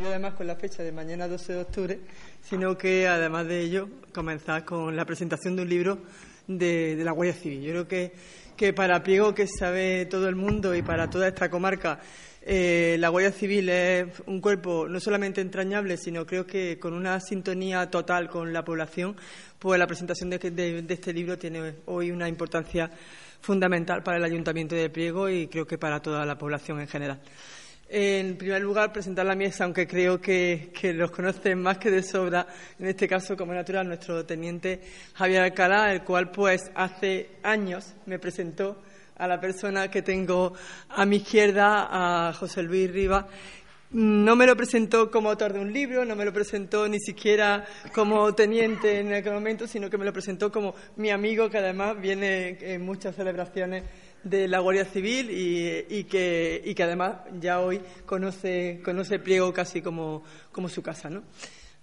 Y además con la fecha de mañana 12 de octubre, sino que además de ello comenzar con la presentación de un libro de, la Guardia Civil. Yo creo que, que para Priego, que sabe todo el mundo y para toda esta comarca, eh, la Guardia Civil es un cuerpo no solamente entrañable, sino creo que con una sintonía total con la población, pues la presentación de, de este libro tiene hoy una importancia fundamental para el Ayuntamiento de Priego y creo que para toda la población en general. En primer lugar, presentar la mesa, aunque creo que, los conocen más que de sobra, en este caso, como natural, nuestro teniente Javier Alcalá, el cual, pues, hace años me presentó a la persona que tengo a mi izquierda, a José Luis Rivas. No me lo presentó como autor de un libro, no me lo presentó ni siquiera como teniente en aquel momento, sino que me lo presentó como mi amigo, que además viene en muchas celebraciones de la Guardia Civil y, que, y que, además ya hoy conoce, conoce Pliego casi como, como su casa. ¿no?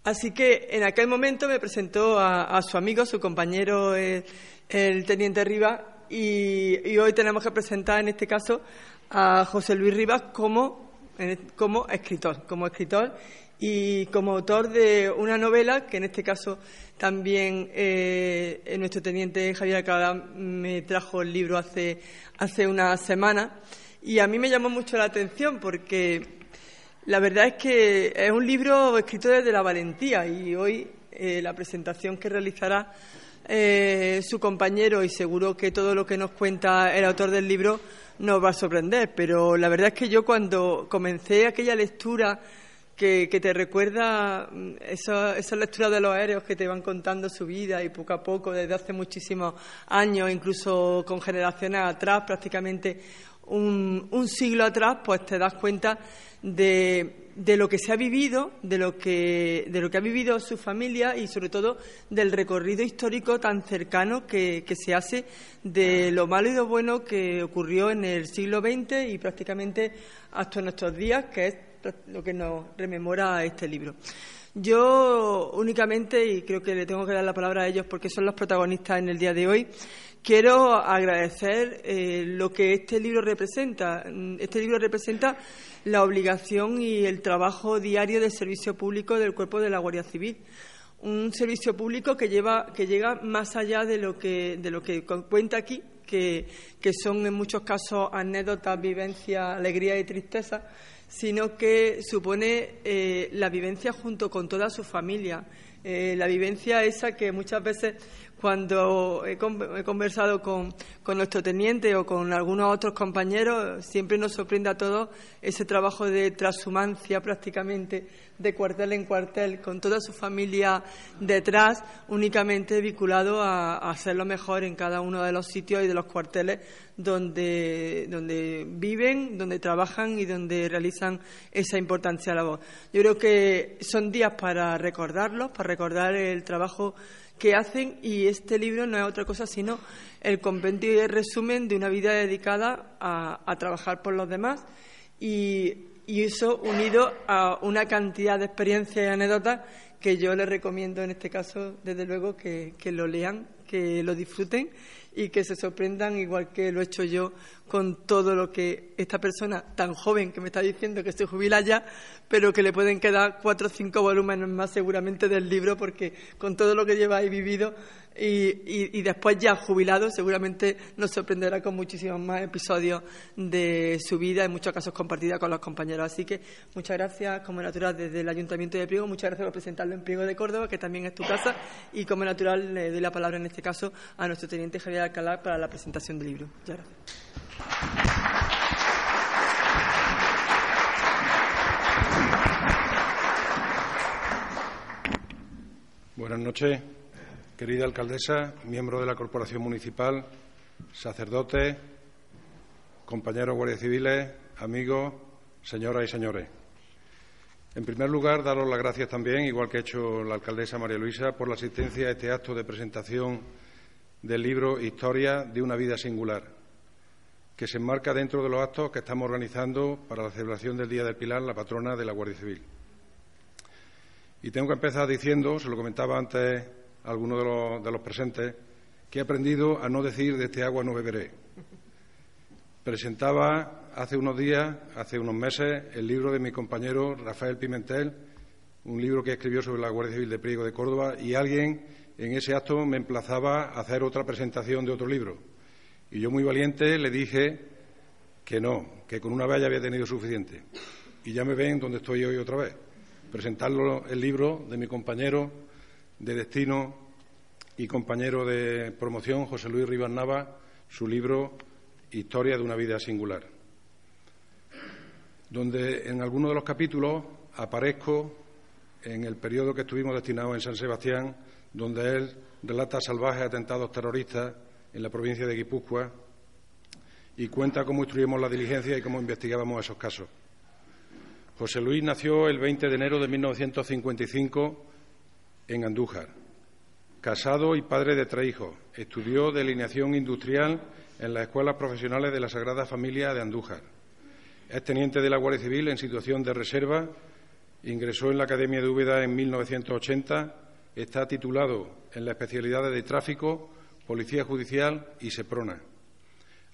Así que en aquel momento me presentó a, su amigo, su compañero, el, teniente Rivas, y, hoy tenemos que presentar en este caso a José Luis Rivas como, como escritor, como escritor y como autor de una novela que en este caso también eh, nuestro teniente Javier Alcalá me trajo el libro hace, hace una semana. Y a mí me llamó mucho la atención porque la verdad es que es un libro escrito desde la valentía y hoy eh, la presentación que realizará eh, su compañero y seguro que todo lo que nos cuenta el autor del libro nos va a sorprender, pero la verdad es que yo cuando comencé aquella lectura que, te recuerda mm, esa, esa, lectura de los aéreos que te van contando su vida y poco a poco, desde hace muchísimos años, incluso con generaciones atrás, prácticamente un, siglo atrás, pues te das cuenta de, de, lo que se ha vivido, de lo que, de lo que ha vivido su familia y sobre todo del recorrido histórico tan cercano que, que se hace de lo malo y lo bueno que ocurrió en el siglo XX y prácticamente hasta nuestros días, que es lo que nos rememora este libro. Yo únicamente, y creo que le tengo que dar la palabra a ellos porque son los protagonistas en el día de hoy, quiero agradecer eh, lo que este libro representa. Este libro representa la obligación y el trabajo diario del servicio público del cuerpo de la Guardia Civil. Un servicio público que, lleva, que llega más allá de lo que, de lo que cuenta aquí, que, son en muchos casos anécdotas, vivencias, alegría y tristeza sino que supone eh, la vivencia junto con toda su familia. Eh, la vivencia esa que muchas veces cuando he, conversado con, nuestro teniente o con algunos otros compañeros, siempre nos sorprende a todos ese trabajo de transhumancia prácticamente de cuartel en cuartel, con toda su familia detrás, únicamente vinculado a, a hacer lo mejor en cada uno de los sitios y de los cuarteles donde, donde viven, donde trabajan y donde realizan esa importancia labor. Yo creo que son días para recordarlos, para recordar el trabajo que hacen y este libro no es otra cosa sino el compendio y el resumen de una vida dedicada a, trabajar por los demás y, eso unido a una cantidad de experiencias y anécdotas que yo les recomiendo en este caso, desde luego, que lo lean, que lo disfruten y que se sorprendan igual que lo he hecho yo con todo lo que esta persona tan joven que me está diciendo que se jubila ya, pero que le pueden quedar cuatro o cinco volúmenes más seguramente del libro porque con todo lo que lleva vivido y, después ya jubilado seguramente nos sorprenderá con muchísimos más episodios de su vida, en muchos casos compartida con los compañeros. Así que muchas gracias como natural desde el Ayuntamiento de Priego, muchas gracias por presentarlo en Priego de Córdoba, que también es tu casa, y como natural le doy la palabra en este caso a nuestro teniente Javier Alcalá para la presentación del libro. Buenas noches, querida alcaldesa, miembro de la Corporación Municipal, sacerdotes, compañeros guardias civiles, amigos, señoras y señores. En primer lugar, daros las gracias también, igual que ha hecho la alcaldesa María Luisa, por la asistencia a este acto de presentación del libro Historia de una vida singular, que se enmarca dentro de los actos que estamos organizando para la celebración del Día del Pilar, la patrona de la Guardia Civil. Y tengo que empezar diciendo, se lo comentaba antes a alguno de los, de los presentes, que he aprendido a no decir de este agua no beberé. presentaba hace unos días, hace unos meses, el libro de mi compañero Rafael Pimentel, un libro que escribió sobre la Guardia Civil de Priego de Córdoba, y alguien en ese acto me emplazaba a hacer otra presentación de otro libro. Y yo, muy valiente, le dije que no, que con una vez había tenido suficiente. Y ya me ven donde estoy hoy otra vez, presentarlo el libro de mi compañero de destino y compañero de promoción, José Luis Rivas Nava, su libro Historia de una vida singular, donde en alguno de los capítulos aparezco en el periodo que estuvimos destinados en San Sebastián, donde él relata salvajes atentados terroristas en la provincia de Guipúzcoa y cuenta cómo instruimos la diligencia y cómo investigábamos esos casos. José Luis nació el 20 de enero de 1955 en Andújar. Casado y padre de tres hijos, estudió delineación industrial en las escuelas profesionales de la Sagrada Familia de Andújar. Es teniente de la Guardia Civil en situación de reserva, ingresó en la Academia de Úbeda en 1980, está titulado en la especialidad de tráfico, Policía Judicial y Seprona.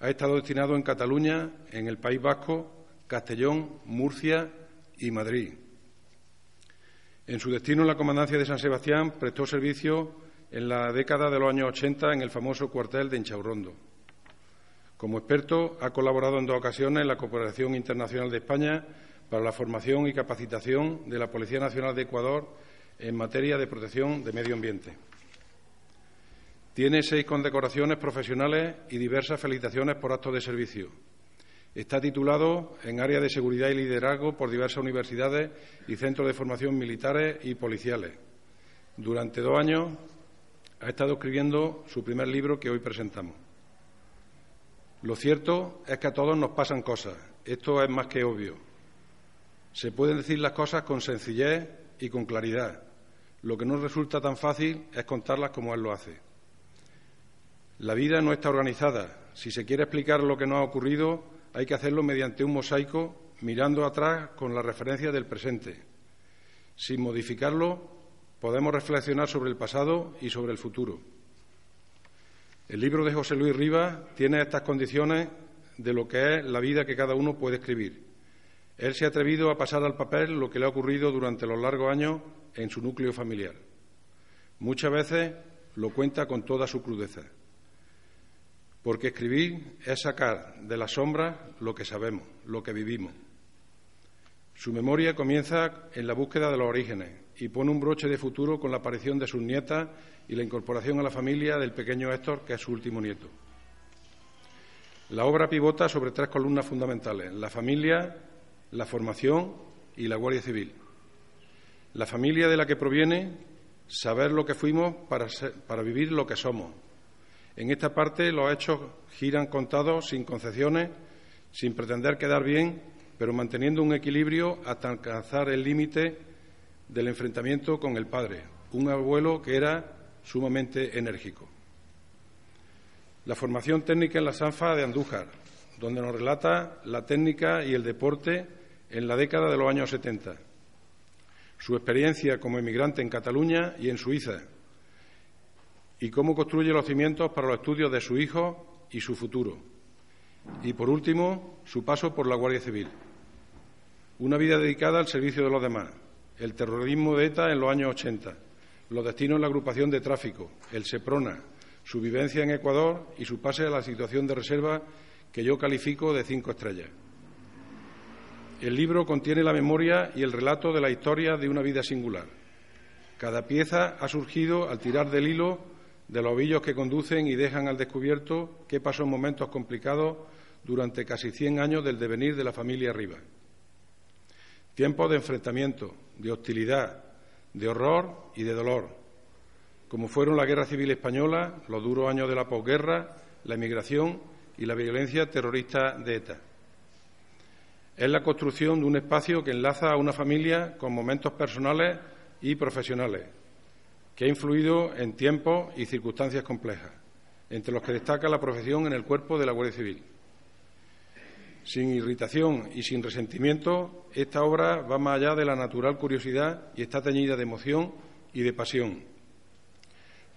Ha estado destinado en Cataluña, en el País Vasco, Castellón, Murcia y Madrid. En su destino en la Comandancia de San Sebastián prestó servicio en la década de los años 80 en el famoso cuartel de Enchaurrondo. Como experto, ha colaborado en dos ocasiones en la Cooperación Internacional de España para la formación y capacitación de la Policía Nacional de Ecuador en materia de protección de medio ambiente. Tiene seis condecoraciones profesionales y diversas felicitaciones por actos de servicio. Está titulado en área de seguridad y liderazgo por diversas universidades y centros de formación militares y policiales. Durante dos años ha estado escribiendo su primer libro que hoy presentamos. Lo cierto es que a todos nos pasan cosas. Esto es más que obvio. Se pueden decir las cosas con sencillez y con claridad. Lo que no resulta tan fácil es contarlas como él lo hace. La vida no está organizada. Si se quiere explicar lo que nos ha ocurrido, hay que hacerlo mediante un mosaico mirando atrás con la referencia del presente. Sin modificarlo, podemos reflexionar sobre el pasado y sobre el futuro. El libro de José Luis Rivas tiene estas condiciones de lo que es la vida que cada uno puede escribir. Él se ha atrevido a pasar al papel lo que le ha ocurrido durante los largos años en su núcleo familiar. Muchas veces lo cuenta con toda su crudeza porque escribir es sacar de la sombra lo que sabemos, lo que vivimos. Su memoria comienza en la búsqueda de los orígenes y pone un broche de futuro con la aparición de sus nietas y la incorporación a la familia del pequeño Héctor, que es su último nieto. La obra pivota sobre tres columnas fundamentales, la familia, la formación y la Guardia Civil. La familia de la que proviene, saber lo que fuimos para, para vivir lo que somos, en esta parte los hechos giran contados, sin concesiones, sin pretender quedar bien, pero manteniendo un equilibrio hasta alcanzar el límite del enfrentamiento con el padre, un abuelo que era sumamente enérgico. La formación técnica en la Sanfa de Andújar, donde nos relata la técnica y el deporte en la década de los años 70. Su experiencia como emigrante en Cataluña y en Suiza, y cómo construye los cimientos para los estudios de su hijo y su futuro. Y, por último, su paso por la Guardia Civil. Una vida dedicada al servicio de los demás, el terrorismo de ETA en los años 80, los destinos en la agrupación de tráfico, el SEPRONA, su vivencia en Ecuador y su pase a la situación de reserva que yo califico de cinco estrellas. El libro contiene la memoria y el relato de la historia de una vida singular. Cada pieza ha surgido al tirar del hilo de los ovillos que conducen y dejan al descubierto qué pasó en momentos complicados durante casi 100 años del devenir de la familia Rivas. Tiempos de enfrentamiento, de hostilidad, de horror y de dolor, como fueron la Guerra Civil Española, los duros años de la posguerra, la emigración y la violencia terrorista de ETA. Es la construcción de un espacio que enlaza a una familia con momentos personales y profesionales, que ha influido en tiempos y circunstancias complejas, entre los que destaca la profesión en el cuerpo de la Guardia Civil. Sin irritación y sin resentimiento, esta obra va más allá de la natural curiosidad y está teñida de emoción y de pasión.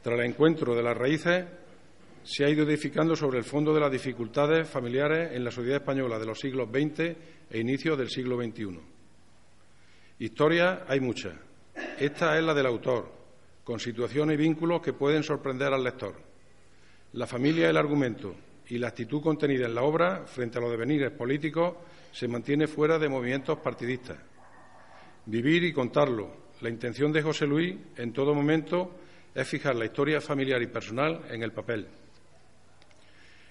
Tras el encuentro de las raíces, se ha ido edificando sobre el fondo de las dificultades familiares en la sociedad española de los siglos XX e inicios del siglo XXI. Historias hay muchas. Esta es la del autor, con situaciones y vínculos que pueden sorprender al lector. La familia, el argumento y la actitud contenida en la obra frente a los devenires políticos se mantiene fuera de movimientos partidistas. Vivir y contarlo. La intención de José Luis, en todo momento, es fijar la historia familiar y personal en el papel.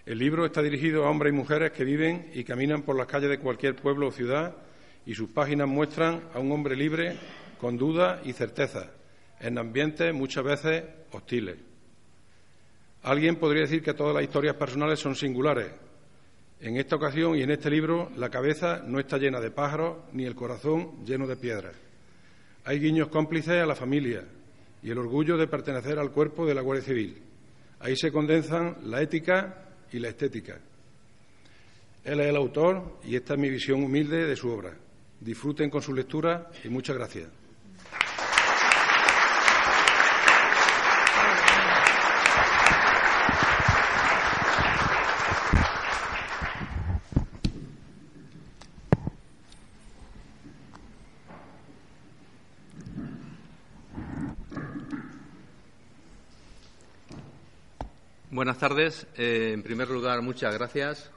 El libro está dirigido a hombres y mujeres que viven y caminan por las calles de cualquier pueblo o ciudad y sus páginas muestran a un hombre libre con dudas y certezas, en ambientes muchas veces hostiles. Alguien podría decir que todas las historias personales son singulares. En esta ocasión y en este libro la cabeza no está llena de pájaros ni el corazón lleno de piedras. Hay guiños cómplices a la familia y el orgullo de pertenecer al cuerpo de la Guardia Civil. Ahí se condensan la ética y la estética. Él es el autor y esta es mi visión humilde de su obra. Disfruten con su lectura y muchas gracias. Buenas tardes. Eh, en primer lugar, muchas gracias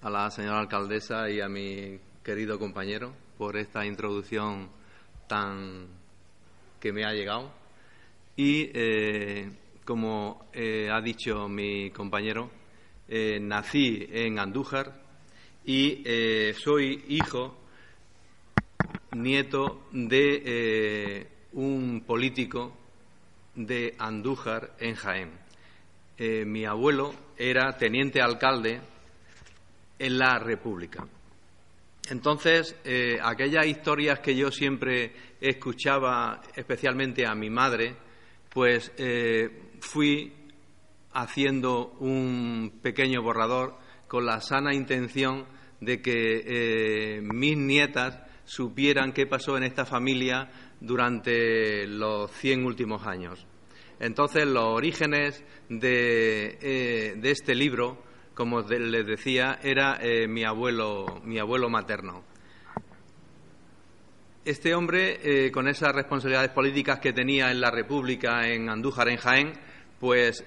a la señora alcaldesa y a mi querido compañero por esta introducción tan que me ha llegado. Y eh, como eh, ha dicho mi compañero, nací en Andújar y soy hijo, nieto de un político de Andújar en Jaén. Eh, mi abuelo era teniente alcalde en la República. Entonces, eh, aquellas historias que yo siempre escuchaba, especialmente a mi madre, pues eh, fui haciendo un pequeño borrador con la sana intención de que mis nietas supieran qué pasó en esta familia durante los cien últimos años. Entonces, los orígenes de, eh, este libro, como les decía, era eh, mi, abuelo, mi abuelo materno. Este hombre, eh, con esas responsabilidades políticas que tenía en la República, en Andújar, en Jaén, pues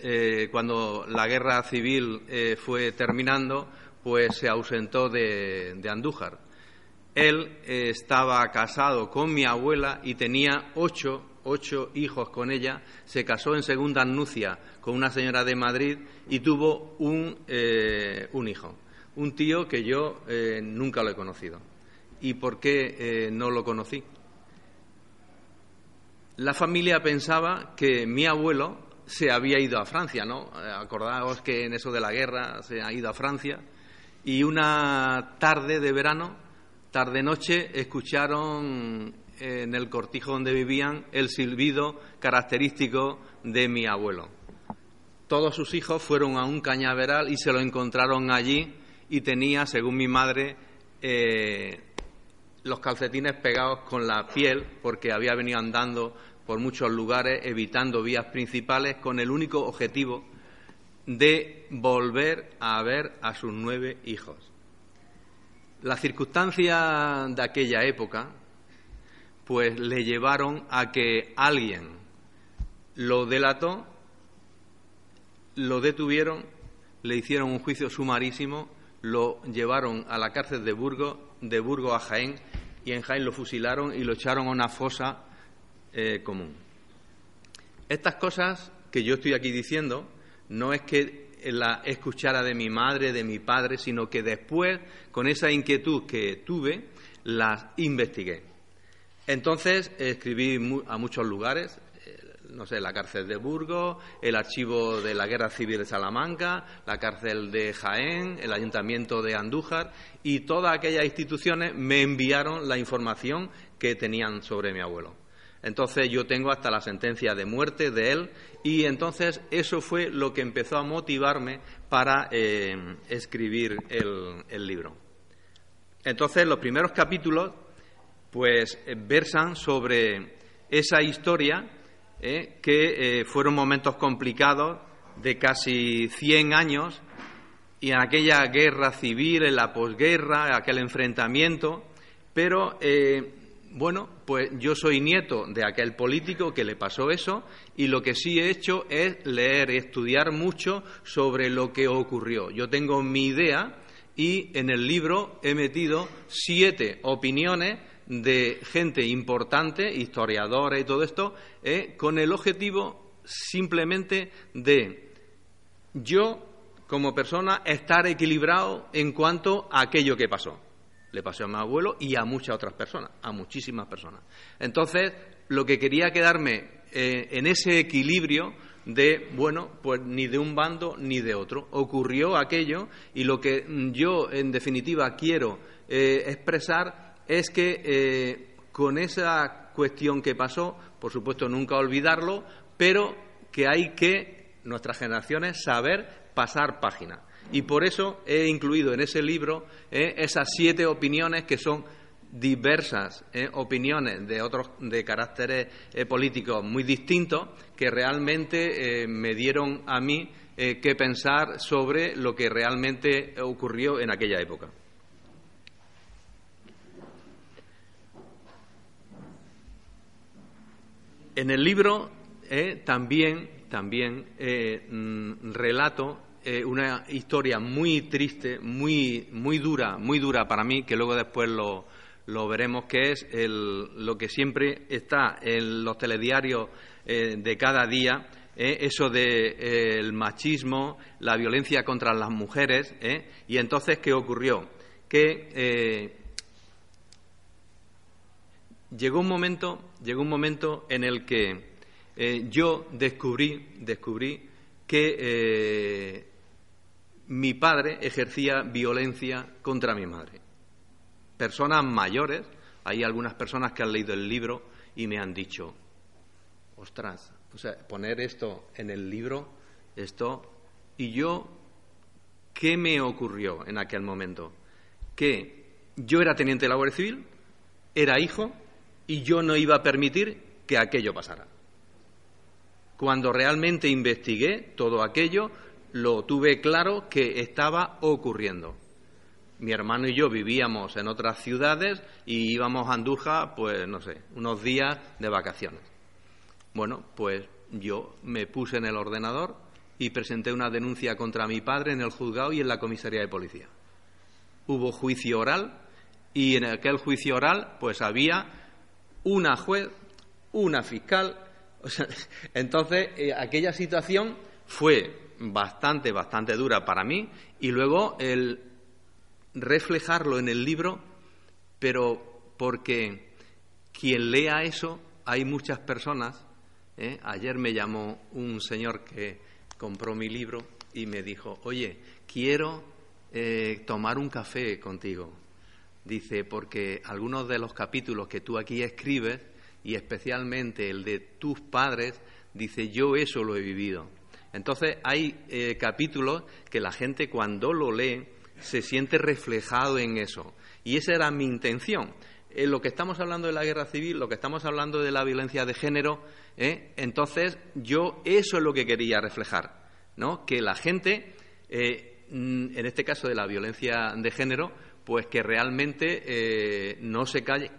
cuando la guerra civil fue terminando, pues se ausentó de Andújar. Él estaba casado con mi abuela y tenía ocho ocho hijos con ella, se casó en segunda nucia con una señora de Madrid y tuvo un, eh, un hijo, un tío que yo eh, nunca lo he conocido. ¿Y por qué eh, no lo conocí? La familia pensaba que mi abuelo se había ido a Francia, ¿no? Acordaos que en eso de la guerra se ha ido a Francia y una tarde de verano, tarde-noche, escucharon en el cortijo donde vivían el silbido característico de mi abuelo. Todos sus hijos fueron a un cañaveral y se lo encontraron allí y tenía, según mi madre, eh, los calcetines pegados con la piel porque había venido andando por muchos lugares evitando vías principales con el único objetivo de volver a ver a sus nueve hijos. Las circunstancias de aquella época pues le llevaron a que alguien lo delató, lo detuvieron, le hicieron un juicio sumarísimo, lo llevaron a la cárcel de Burgos, de Burgos a Jaén, y en Jaén lo fusilaron y lo echaron a una fosa eh, común. Estas cosas que yo estoy aquí diciendo no es que la escuchara de mi madre, de mi padre, sino que después, con esa inquietud que tuve, las investigué. Entonces escribí a muchos lugares, eh, no sé, la cárcel de Burgos, el archivo de la Guerra Civil de Salamanca, la cárcel de Jaén, el ayuntamiento de Andújar y todas aquellas instituciones me enviaron la información que tenían sobre mi abuelo. Entonces yo tengo hasta la sentencia de muerte de él y entonces eso fue lo que empezó a motivarme para eh, escribir el libro. Entonces los primeros capítulos pues eh, versan sobre esa historia eh, que eh, fueron momentos complicados de casi 100 años y en aquella guerra civil, en la posguerra, aquel enfrentamiento, pero bueno, pues yo soy nieto de aquel político que le pasó eso y lo que sí he hecho es leer estudiar mucho sobre lo que ocurrió. Yo tengo mi idea y en el libro he metido siete opiniones de gente importante, historiadores y todo esto, eh, con el objetivo simplemente de yo, como persona, estar equilibrado en cuanto a aquello que pasó. Le pasó a mi abuelo y a muchas otras personas, a muchísimas personas. Entonces, lo que quería quedarme eh, en ese equilibrio de, bueno, pues ni de un bando ni de otro. Ocurrió aquello y lo que yo, en definitiva, quiero eh, expresar es que eh, con esa cuestión que pasó, por supuesto, nunca olvidarlo, pero que hay que, nuestras generaciones, saber pasar página. Y por eso he incluido en ese libro eh, esas siete opiniones que son diversas eh, opiniones de otros de caracteres eh, políticos muy distintos que realmente me dieron a mí que pensar sobre lo que realmente ocurrió en aquella época. En el libro también, también mm, relato eh, una historia muy triste, muy, muy dura, muy dura para mí, que luego después lo, veremos, que es lo que siempre está en los telediarios eh, de cada día, eh, eso del machismo, la violencia contra las mujeres. y entonces, ¿qué ocurrió? Que llegó un momento, llegó un momento en el que yo descubrí, descubrí que mi padre ejercía violencia contra mi madre. Personas mayores, hay algunas personas que han leído el libro y me han dicho, ostras, o sea, poner esto en el libro, esto, y yo, ¿qué me ocurrió en aquel momento? Que yo era teniente de la Guardia Civil, era hijo, y yo no iba a permitir que aquello pasara. Cuando realmente investigué todo aquello, lo tuve claro que estaba ocurriendo. Mi hermano y yo vivíamos en otras ciudades y íbamos a Andújar, pues no sé, unos días de vacaciones. Bueno, pues yo me puse en el ordenador y presenté una denuncia contra mi padre en el juzgado y en la comisaría de policía. Hubo juicio oral y en aquel juicio oral pues había una juez, una fiscal. entonces, eh, aquella situación fue bastante, bastante dura para mí, y luego el reflejarlo en el libro, pero porque quien lea eso, hay muchas personas. ¿eh? Ayer me llamó un señor que compró mi libro y me dijo, oye, quiero eh, tomar un café contigo. Dice, porque algunos de los capítulos que tú aquí escribes, y especialmente el de tus padres, dice, yo eso lo he vivido. Entonces hay eh, capítulos que la gente cuando lo lee se siente reflejado en eso. Y esa era mi intención. En lo que estamos hablando de la guerra civil, lo que estamos hablando de la violencia de género, ¿eh? entonces yo eso es lo que quería reflejar, ¿no? Que la gente, eh, mm, en este caso de la violencia de género, pues que realmente no se calle,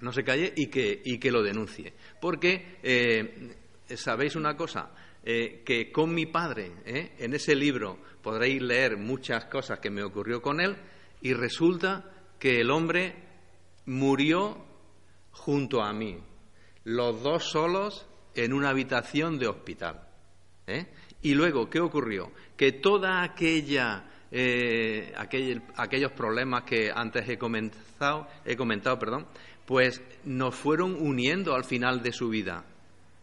no se calle y que, y que lo denuncie. Porque, ¿sabéis una cosa? Eh, que con mi padre, eh, en ese libro podréis leer muchas cosas que me ocurrió con él, y resulta que el hombre murió junto a mí, los dos solos en una habitación de hospital. ¿eh? Y luego, ¿qué ocurrió? Que toda aquella aquellos problemas que antes he comentado, he comentado, perdón, pues nos fueron uniendo al final de su vida.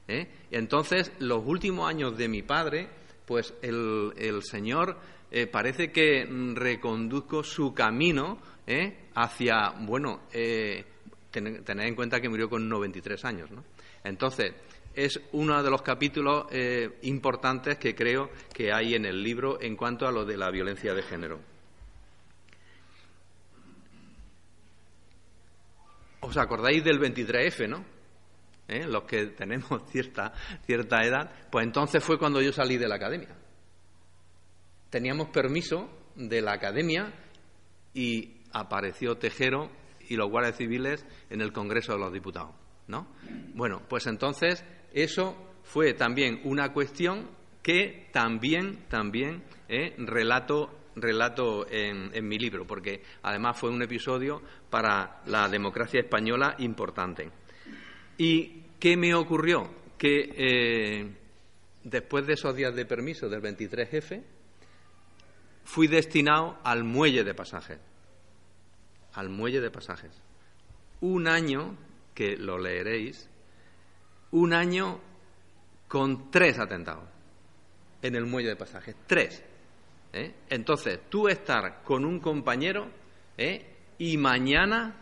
¿eh? Entonces, los últimos años de mi padre, pues el, Señor eh, parece que reconduzco su camino ¿eh? hacia, bueno, tener en cuenta que murió con 93 años, ¿no? Entonces, es uno de los capítulos importantes que creo que hay en el libro en cuanto a lo de la violencia de género. ¿Os acordáis del 23F, no? ¿eh? los que tenemos cierta, cierta edad, pues entonces fue cuando yo salí de la academia. teníamos permiso de la academia y apareció Tejero y los guardias civiles en el Congreso de los Diputados, ¿no? Bueno, pues entonces eso fue también una cuestión que también, también eh, relato, relato en, mi libro, porque además fue un episodio para la democracia española importante. ¿Y qué me ocurrió? Que eh, después de esos días de permiso del 23F, fui destinado al muelle de pasajes. Al muelle de pasajes. Un año, que lo leeréis, un año con tres atentados en el muelle de pasajes. Tres. ¿eh? Entonces, tú estar con un compañero ¿eh? y mañana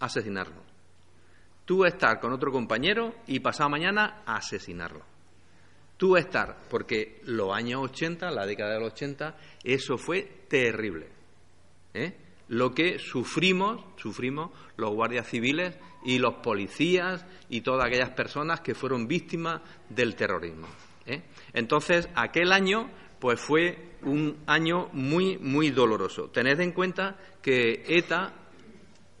asesinarlo. Tú estar con otro compañero y pasado mañana asesinarlo. Tú estar, porque los años 80, la década de los 80, eso fue terrible. ¿eh? Lo que sufrimos, sufrimos los guardias civiles y los policías y todas aquellas personas que fueron víctimas del terrorismo. ¿eh? Entonces, aquel año pues fue un año muy, muy doloroso. Tened en cuenta que ETA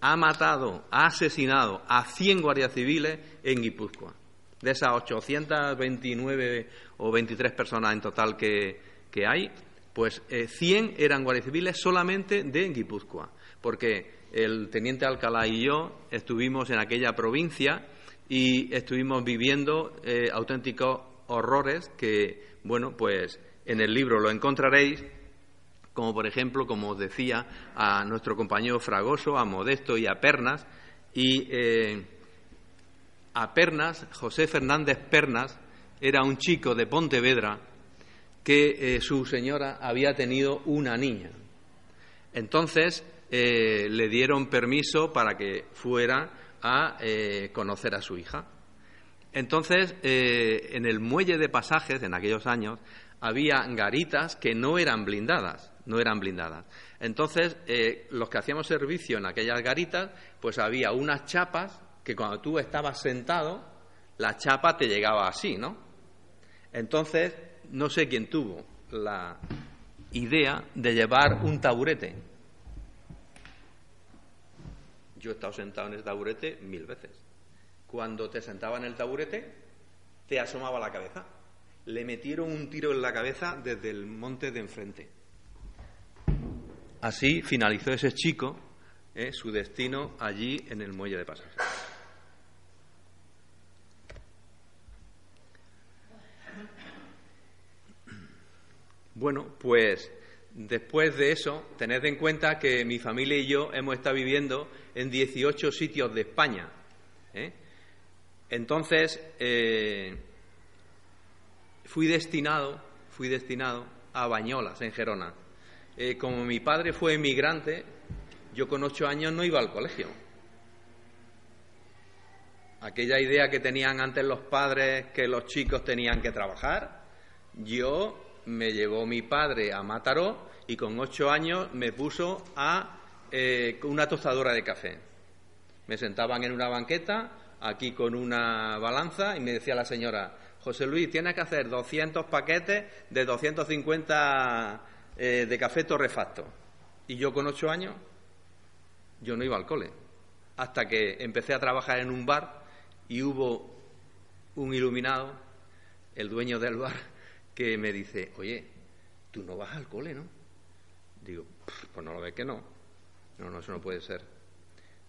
ha matado, ha asesinado a 100 guardias civiles en Guipúzcoa. De esas 829 o 23 personas en total que, hay, pues 100 eh, eran guardias civiles solamente de Guipúzcoa, porque el teniente Alcalá y yo estuvimos en aquella provincia y estuvimos viviendo eh, auténticos horrores que, bueno, pues en el libro lo encontraréis, como por ejemplo, como os decía, a nuestro compañero Fragoso, a Modesto y a Pernas, y eh, a Pernas, José Fernández Pernas, era un chico de Pontevedra que eh, su señora había tenido una niña. Entonces, eh, le dieron permiso para que fuera a eh, conocer a su hija. Entonces, en el muelle de pasajes, en aquellos años, había garitas que no eran blindadas, no eran blindadas. Entonces, los que hacíamos servicio en aquellas garitas, pues había unas chapas que cuando tú estabas sentado, la chapa te llegaba así, ¿no? Entonces, no sé quién tuvo la idea de llevar un taburete yo he estado sentado en el taburete mil veces. Cuando te sentaba en el taburete, te asomaba la cabeza. Le metieron un tiro en la cabeza desde el monte de enfrente. Así finalizó ese chico eh, su destino allí en el muelle de pasaje. Bueno, pues Después de eso, tened en cuenta que mi familia y yo hemos estado viviendo en 18 sitios de España. ¿eh? Entonces, eh, fui destinado, fui destinado a Bañolas, en Gerona. Eh, como mi padre fue emigrante, yo con ocho años no iba al colegio. Aquella idea que tenían antes los padres que los chicos tenían que trabajar, yo me llevó mi padre a Mataró y con ocho años me puso a eh, una tostadora de café. Me sentaban en una banqueta, aquí con una balanza, y me decía la señora, José Luis, tienes que hacer 200 paquetes de 250 eh, de café torrefacto. Y yo con ocho años, yo no iba al cole. Hasta que empecé a trabajar en un bar y hubo un iluminado, el dueño del bar, que me dice, oye, tú no vas al cole, ¿no? Digo, pues no lo ve que no. No, no, eso no puede ser.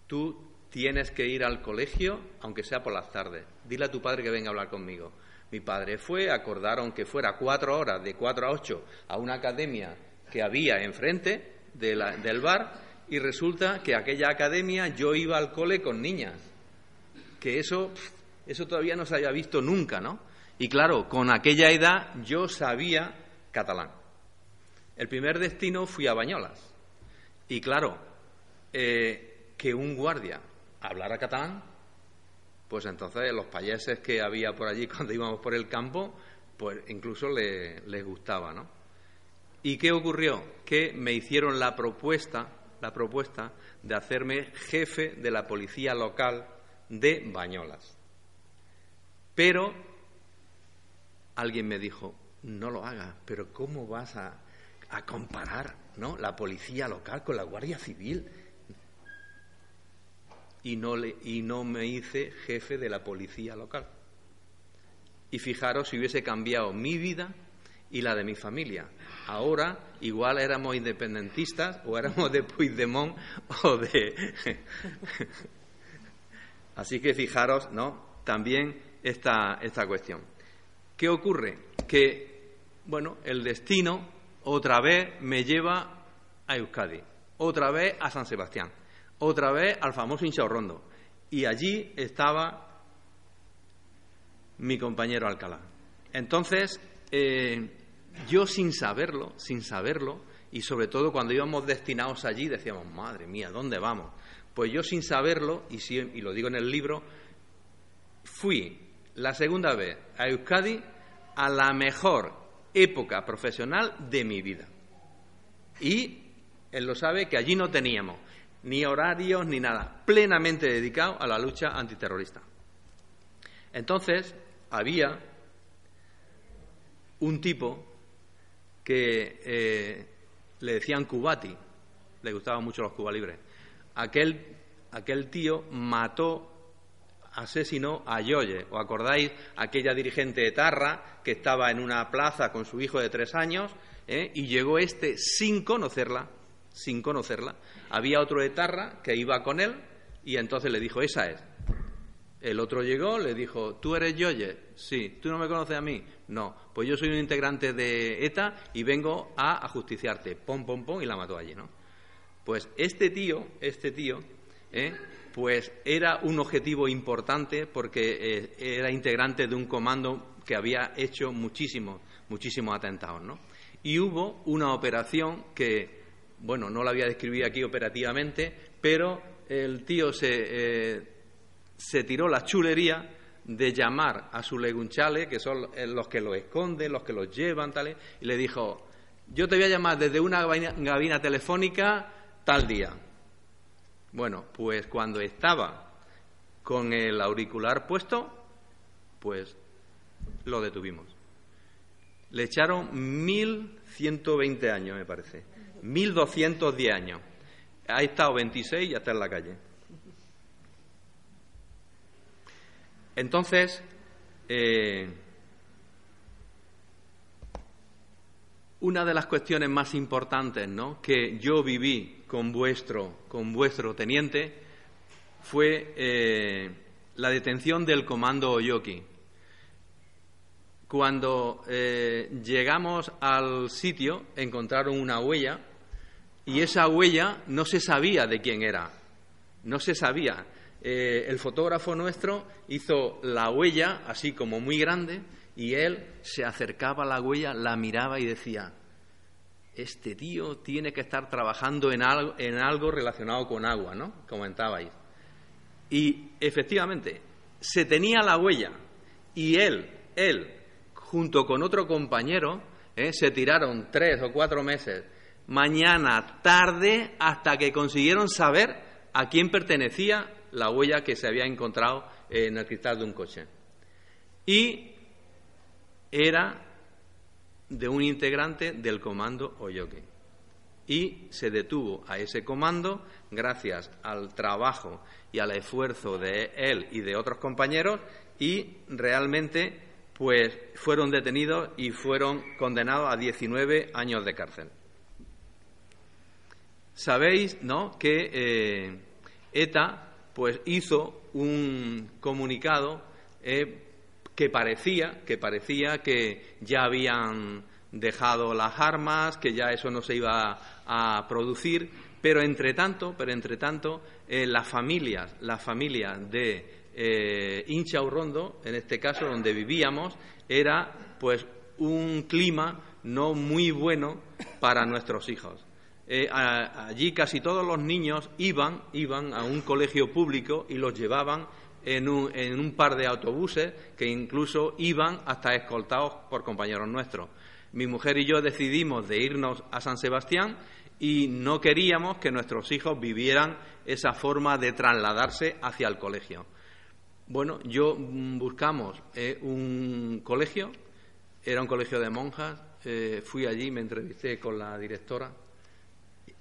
Tú tienes que ir al colegio, aunque sea por las tardes. Dile a tu padre que venga a hablar conmigo. Mi padre fue, acordaron que fuera cuatro horas, de cuatro a ocho, a una academia que había enfrente del bar, y resulta que aquella academia yo iba al cole con niñas. Que eso, eso todavía no se había visto nunca, ¿no? Y claro, con aquella edad yo sabía catalán. El primer destino fui a Bañolas. Y claro, eh, que un guardia hablara catalán, pues entonces los payeses que había por allí cuando íbamos por el campo, pues incluso les gustaba, ¿no? ¿Y qué ocurrió? Que me hicieron la propuesta, la propuesta de hacerme jefe de la policía local de Bañolas. Pero alguien me dijo, no lo hagas, pero ¿cómo vas a, a comparar ¿no? la policía local con la Guardia Civil? Y no, le, y no me hice jefe de la policía local. Y fijaros si hubiese cambiado mi vida y la de mi familia. Ahora igual éramos independentistas o éramos de Puigdemont o de... Así que fijaros, ¿no? También esta, esta cuestión. ¿Qué ocurre? Que, bueno, el destino otra vez me lleva a Euskadi, otra vez a San Sebastián, otra vez al famoso Inchaurrondo. Y allí estaba mi compañero Alcalá. Entonces, eh, yo sin saberlo, sin saberlo, y sobre todo cuando íbamos destinados allí decíamos, madre mía, ¿dónde vamos? Pues yo sin saberlo, y, y lo digo en el libro, fui la segunda vez a Euskadi a la mejor época profesional de mi vida. Y él lo sabe que allí no teníamos ni horarios ni nada, plenamente dedicado a la lucha antiterrorista. Entonces, había un tipo que eh, le decían Cubati, le gustaban mucho los Cuba Libres. Aquel, aquel tío mató, asesinó a Yoye. ¿Os acordáis? Aquella dirigente de Tarra que estaba en una plaza con su hijo de tres años eh, y llegó este sin conocerla, sin conocerla. Había otro de Tarra que iba con él y entonces le dijo, esa es. El otro llegó, le dijo, ¿tú eres Yoye? Sí. ¿Tú no me conoces a mí? No. Pues yo soy un integrante de ETA y vengo a ajusticiarte. Pom, pom, pom, y la mató allí, ¿no? Pues este tío, este tío, ¿eh? Pues era un objetivo importante porque eh, era integrante de un comando que había hecho muchísimos, muchísimos atentados, ¿no? Y hubo una operación que, bueno, no la voy a describir aquí operativamente, pero el tío se... Eh, se tiró la chulería de llamar a su legunchale, que son los que lo esconden, los que los llevan, tales, y le dijo, yo te voy a llamar desde una gabina telefónica tal día. Bueno, pues cuando estaba con el auricular puesto, pues lo detuvimos. Le echaron 1.120 años, me parece. 1.210 años. Ha estado 26 y ya está en la calle. Entonces, eh, una de las cuestiones más importantes ¿no? que yo viví con vuestro, con vuestro teniente fue eh, la detención del comando Oyoki. Cuando eh, llegamos al sitio, encontraron una huella y esa huella no se sabía de quién era, no se sabía. Eh, el fotógrafo nuestro hizo la huella así como muy grande y él se acercaba a la huella, la miraba y decía, este tío tiene que estar trabajando en algo, en algo relacionado con agua, ¿no? Comentabais. Y efectivamente, se tenía la huella y él, él, junto con otro compañero, ¿eh? se tiraron tres o cuatro meses, mañana, tarde, hasta que consiguieron saber a quién pertenecía la huella que se había encontrado en el cristal de un coche. Y era de un integrante del comando Oyoke. Y se detuvo a ese comando gracias al trabajo y al esfuerzo de él y de otros compañeros y realmente pues fueron detenidos y fueron condenados a 19 años de cárcel. Sabéis, ¿no?, que eh, ETA pues hizo un comunicado eh, que parecía que parecía que ya habían dejado las armas, que ya eso no se iba a, producir, pero entre tanto, pero entre tanto, eh, las familias, las familias de eh, en este caso donde vivíamos, era pues un clima no muy bueno para nuestros hijos. Eh, allí casi todos los niños iban, iban a un colegio público y los llevaban en un, par de autobuses que incluso iban hasta escoltados por compañeros nuestros. Mi mujer y yo decidimos de irnos a San Sebastián y no queríamos que nuestros hijos vivieran esa forma de trasladarse hacia el colegio. Bueno, yo mm, buscamos eh, un colegio Era un colegio de monjas. eh, fui allí, me entrevisté con la directora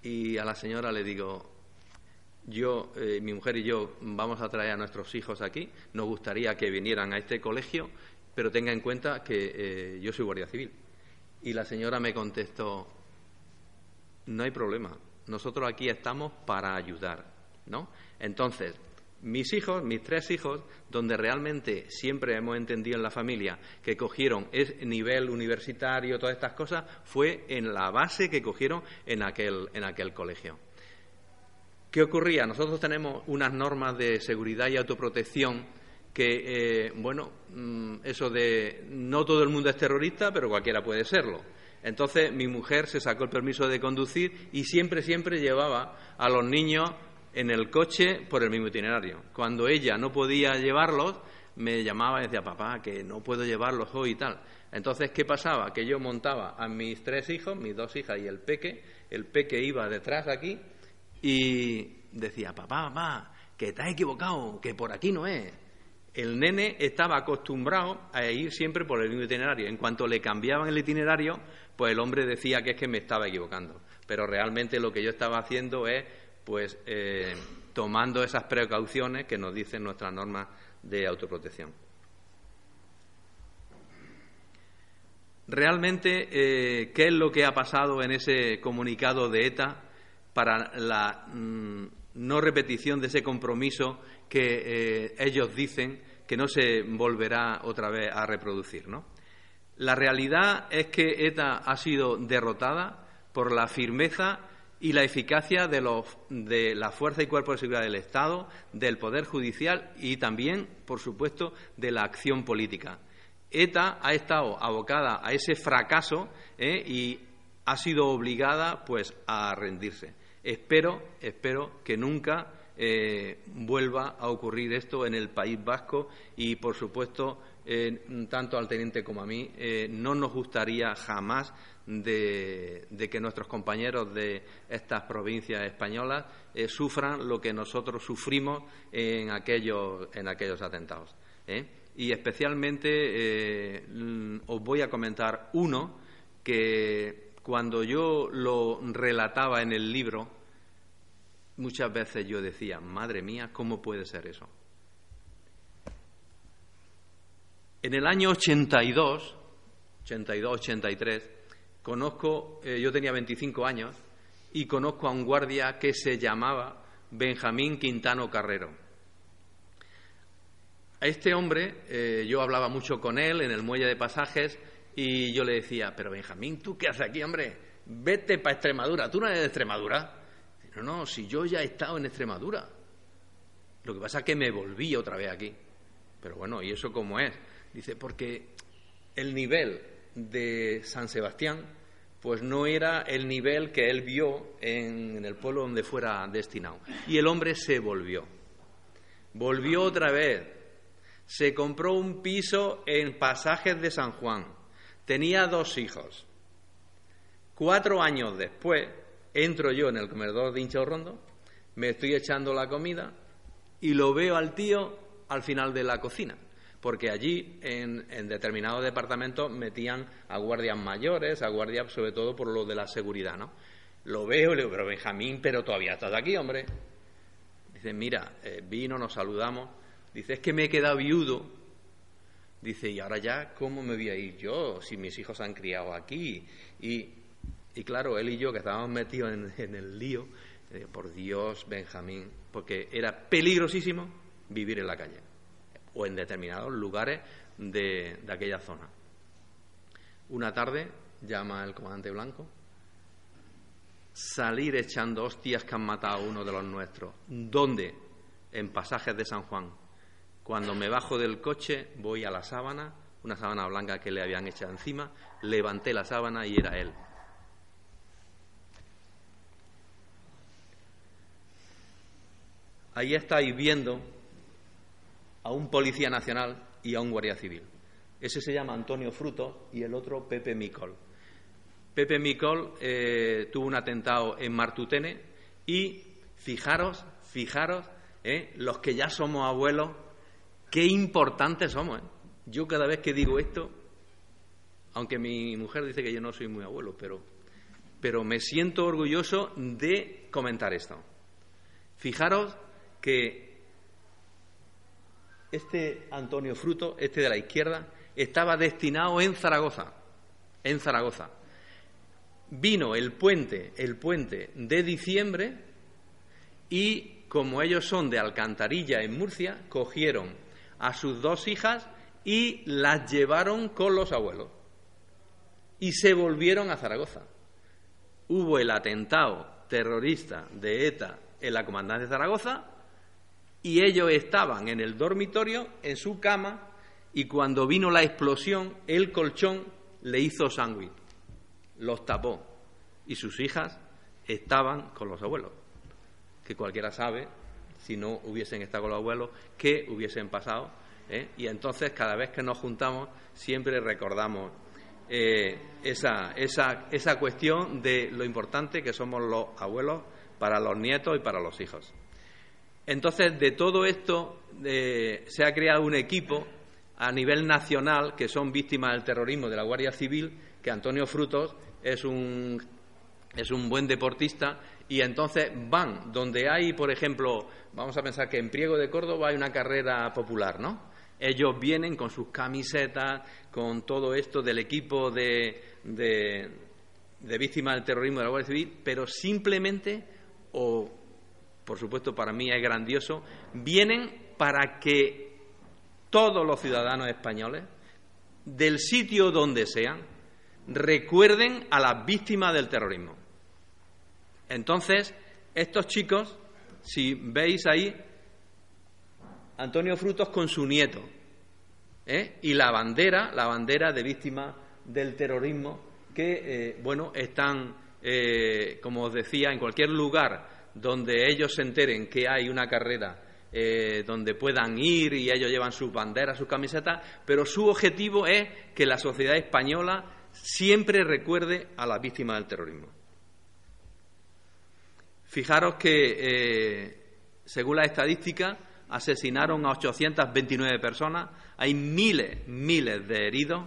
y a la señora le digo, yo, eh, mi mujer y yo vamos a traer a nuestros hijos aquí. Nos gustaría que vinieran a este colegio, pero tenga en cuenta que eh, yo soy guardia civil. Y la señora me contestó, no hay problema. Nosotros aquí estamos para ayudar, ¿no? Entonces, mis hijos, mis tres hijos, donde realmente siempre hemos entendido en la familia que cogieron ese nivel universitario, todas estas cosas, fue en la base que cogieron en aquel, en aquel colegio. ¿Qué ocurría? Nosotros tenemos unas normas de seguridad y autoprotección que, eh, bueno, mm, eso de no todo el mundo es terrorista, pero cualquiera puede serlo. Entonces mi mujer se sacó el permiso de conducir y siempre, siempre llevaba a los niños en el coche por el mismo itinerario. Cuando ella no podía llevarlos, me llamaba y decía, papá, que no puedo llevarlos hoy y tal. Entonces, ¿qué pasaba? Que yo montaba a mis tres hijos, mis dos hijas y el peque, el peque iba detrás aquí y decía, papá, papá, que has equivocado, que por aquí no es. El nene estaba acostumbrado a ir siempre por el mismo itinerario. En cuanto le cambiaban el itinerario, pues el hombre decía que es que me estaba equivocando. Pero realmente lo que yo estaba haciendo es, pues, eh, tomando esas precauciones que nos dicen nuestras normas de autoprotección. Realmente, eh, ¿qué es lo que ha pasado en ese comunicado de ETA para la mm, no repetición de ese compromiso que eh, ellos dicen que no se volverá otra vez a reproducir? La realidad es que ETA ha sido derrotada por la firmeza y la eficacia de, los, de la Fuerza y Cuerpo de Seguridad del Estado, del Poder Judicial y también, por supuesto, de la acción política. ETA ha estado abocada a ese fracaso ¿eh? y ha sido obligada pues a rendirse. Espero, espero que nunca eh, vuelva a ocurrir esto en el País Vasco y, por supuesto, eh, tanto al teniente como a mí, eh, no nos gustaría jamás de, que nuestros compañeros de estas provincias españolas sufran lo que nosotros sufrimos en aquellos atentados. Y especialmente os voy a comentar uno que cuando yo lo relataba en el libro, muchas veces yo decía, madre mía, ¿cómo puede ser eso? En el año 82, 82, 83, conozco, eh, yo tenía 25 años, y conozco a un guardia que se llamaba Benjamín Quintano Carrero. A este hombre, eh, yo hablaba mucho con él en el muelle de pasajes y yo le decía, pero Benjamín, ¿tú qué haces aquí, hombre? Vete para Extremadura, ¿tú no eres de Extremadura? No, no, si yo ya he estado en Extremadura. Lo que pasa es que me volví otra vez aquí. Pero bueno, ¿y eso cómo es? Dice, porque el nivel de San Sebastián, pues no era el nivel que él vio en, en el pueblo donde fuera destinado. Y el hombre se volvió. Volvió otra vez. Se compró un piso en Pasajes de San Juan. Tenía dos hijos. Cuatro años después, entro yo en el comedor de Hincha Rondo, me estoy echando la comida y lo veo al tío al final de la cocina porque allí en, en, determinados departamentos metían a guardias mayores, a guardias sobre todo por lo de la seguridad, ¿no? Lo veo y le digo, pero Benjamín, pero todavía estás aquí, hombre. Dice, mira, eh, vino, nos saludamos. Dice, es que me he quedado viudo. Dice, y ahora ya, ¿cómo me voy a ir yo si mis hijos han criado aquí? Y, y claro, él y yo que estábamos metidos en, el lío, digo, por Dios, Benjamín, porque era peligrosísimo vivir en la calle o en determinados lugares de, de aquella zona. Una tarde llama el comandante Blanco, salir echando hostias que han matado a uno de los nuestros. ¿Dónde? En pasajes de San Juan. Cuando me bajo del coche, voy a la sábana, una sábana blanca que le habían echado encima, levanté la sábana y era él. Ahí estáis viendo a un policía nacional y a un guardia civil. Ese se llama Antonio Fruto y el otro Pepe Micol. Pepe Micol eh, tuvo un atentado en Martutene y fijaros, fijaros, eh, los que ya somos abuelos, qué importantes somos. Eh. Yo cada vez que digo esto, aunque mi mujer dice que yo no soy muy abuelo, pero, pero me siento orgulloso de comentar esto. Fijaros que este Antonio Fruto, este de la izquierda, estaba destinado en Zaragoza, en Zaragoza. Vino el puente, el puente de diciembre y como ellos son de Alcantarilla en Murcia, cogieron a sus dos hijas y las llevaron con los abuelos y se volvieron a Zaragoza. Hubo el atentado terrorista de ETA en la comandancia de Zaragoza y ellos estaban en el dormitorio, en su cama, y cuando vino la explosión, el colchón le hizo sándwich, los tapó, y sus hijas estaban con los abuelos, que cualquiera sabe, si no hubiesen estado con los abuelos, qué hubiesen pasado. ¿eh? Y entonces, cada vez que nos juntamos, siempre recordamos eh, esa, esa, esa cuestión de lo importante que somos los abuelos para los nietos y para los hijos. Entonces, de todo esto eh, se ha creado un equipo a nivel nacional que son víctimas del terrorismo de la Guardia Civil, que Antonio Frutos es un, es un buen deportista y entonces van donde hay, por ejemplo, vamos a pensar que en Priego de Córdoba hay una carrera popular, ¿no? Ellos vienen con sus camisetas, con todo esto del equipo de, de, víctimas del terrorismo de la Guardia Civil, pero simplemente, o por supuesto para mí es grandioso, vienen para que todos los ciudadanos españoles, del sitio donde sean, recuerden a las víctimas del terrorismo. Entonces, estos chicos, si veis ahí, Antonio Frutos con su nieto, ¿eh? y la bandera, la bandera de víctimas del terrorismo, que, eh, bueno, están, eh, como os decía, en cualquier lugar donde ellos se enteren que hay una carrera donde puedan ir y ellos llevan sus banderas, sus camisetas, pero su objetivo es que la sociedad española siempre recuerde a las víctimas del terrorismo. Fijaros que, según las estadísticas, asesinaron a 829 personas, hay miles, miles de heridos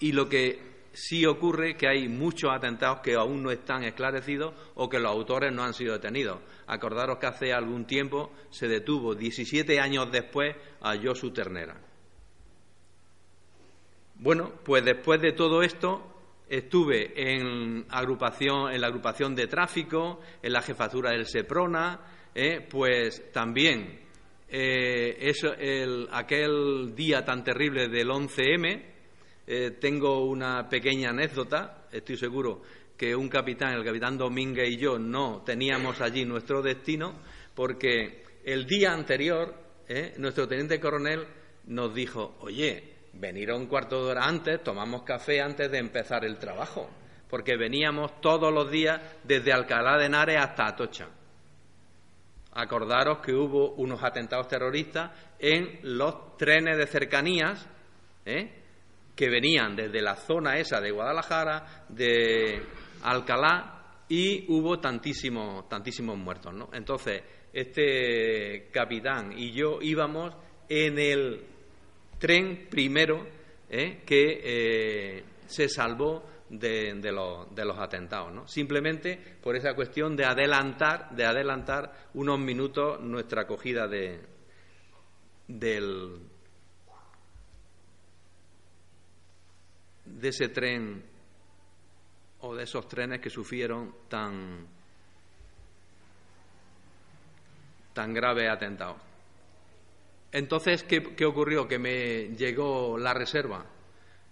y lo que sí ocurre es que hay muchos atentados que aún no están esclarecidos o que los autores no han sido detenidos. Acordaros que hace algún tiempo se detuvo, 17 años después, a Josu Ternera. Bueno, pues después de todo esto estuve en, agrupación, en la agrupación de tráfico, en la jefatura del SEPRONA, eh, pues también eh, aquel día tan terrible del 11M, eh, tengo una pequeña anécdota, estoy seguro que un capitán, el capitán Domínguez y yo no teníamos allí nuestro destino, porque el día anterior nuestro teniente coronel nos dijo, oye, venir a un cuarto de hora antes, tomamos café antes de empezar el trabajo, porque veníamos todos los días desde Alcalá de Henares hasta Atocha. Acordaros que hubo unos atentados terroristas en los trenes de cercanías ¿eh? que venían desde la zona esa de Guadalajara, de Alcalá, y hubo tantísimos, tantísimos muertos. Entonces, este capitán y yo íbamos en el tren primero ¿eh? que eh, se salvó de, los, atentados, ¿no? Simplemente por esa cuestión de adelantar, de adelantar unos minutos nuestra acogida de, del, de ese tren o de esos trenes que sufrieron tan, tan graves atentados. Entonces, ¿qué, ocurrió? Que me llegó la reserva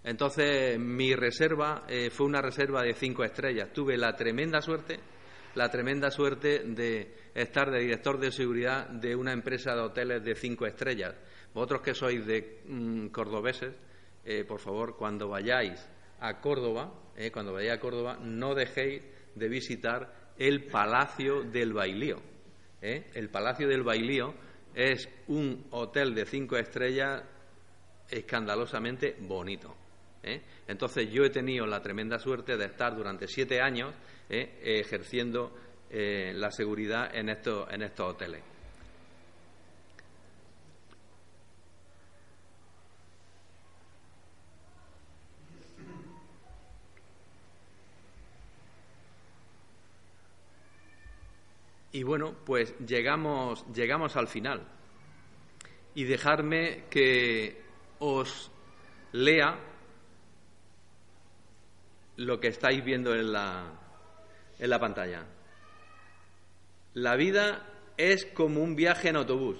entonces, mi reserva eh, fue una reserva de cinco estrellas. Tuve la tremenda suerte, la tremenda suerte de estar de director de seguridad de una empresa de hoteles de cinco estrellas. Vosotros que sois de mm, cordobeses, eh, por favor, cuando vayáis a Córdoba, eh, cuando vayáis a Córdoba, no dejéis de visitar el Palacio del Bailío. El Palacio del Bailío es un hotel de cinco estrellas escandalosamente bonito. ¿eh? Entonces yo he tenido la tremenda suerte de estar durante siete años ¿eh? ejerciendo eh, la seguridad en estos, en estos hoteles. Bueno, pues llegamos, llegamos al final. Y dejarme que os lea lo que estáis viendo en la, en la pantalla. La vida es como un viaje en autobús.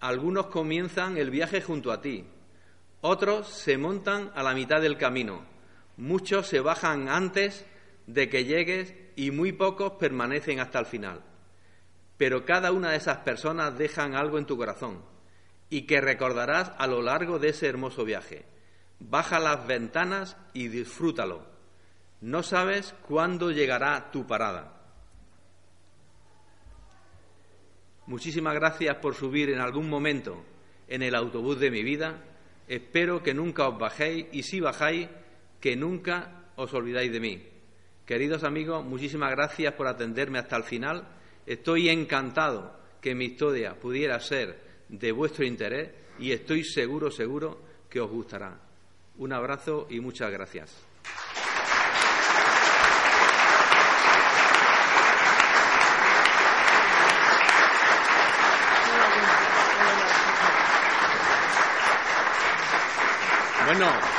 Algunos comienzan el viaje junto a ti, otros se montan a la mitad del camino, muchos se bajan antes de que llegues y muy pocos permanecen hasta el final. Pero cada una de esas personas dejan algo en tu corazón y que recordarás a lo largo de ese hermoso viaje. Baja las ventanas y disfrútalo. No sabes cuándo llegará tu parada. Muchísimas gracias por subir en algún momento en el autobús de mi vida. Espero que nunca os bajéis y si bajáis, que nunca os olvidáis de mí. Queridos amigos, muchísimas gracias por atenderme hasta el final. Estoy encantado que mi historia pudiera ser de vuestro interés y estoy seguro, seguro que os gustará. Un abrazo y muchas gracias. Bueno,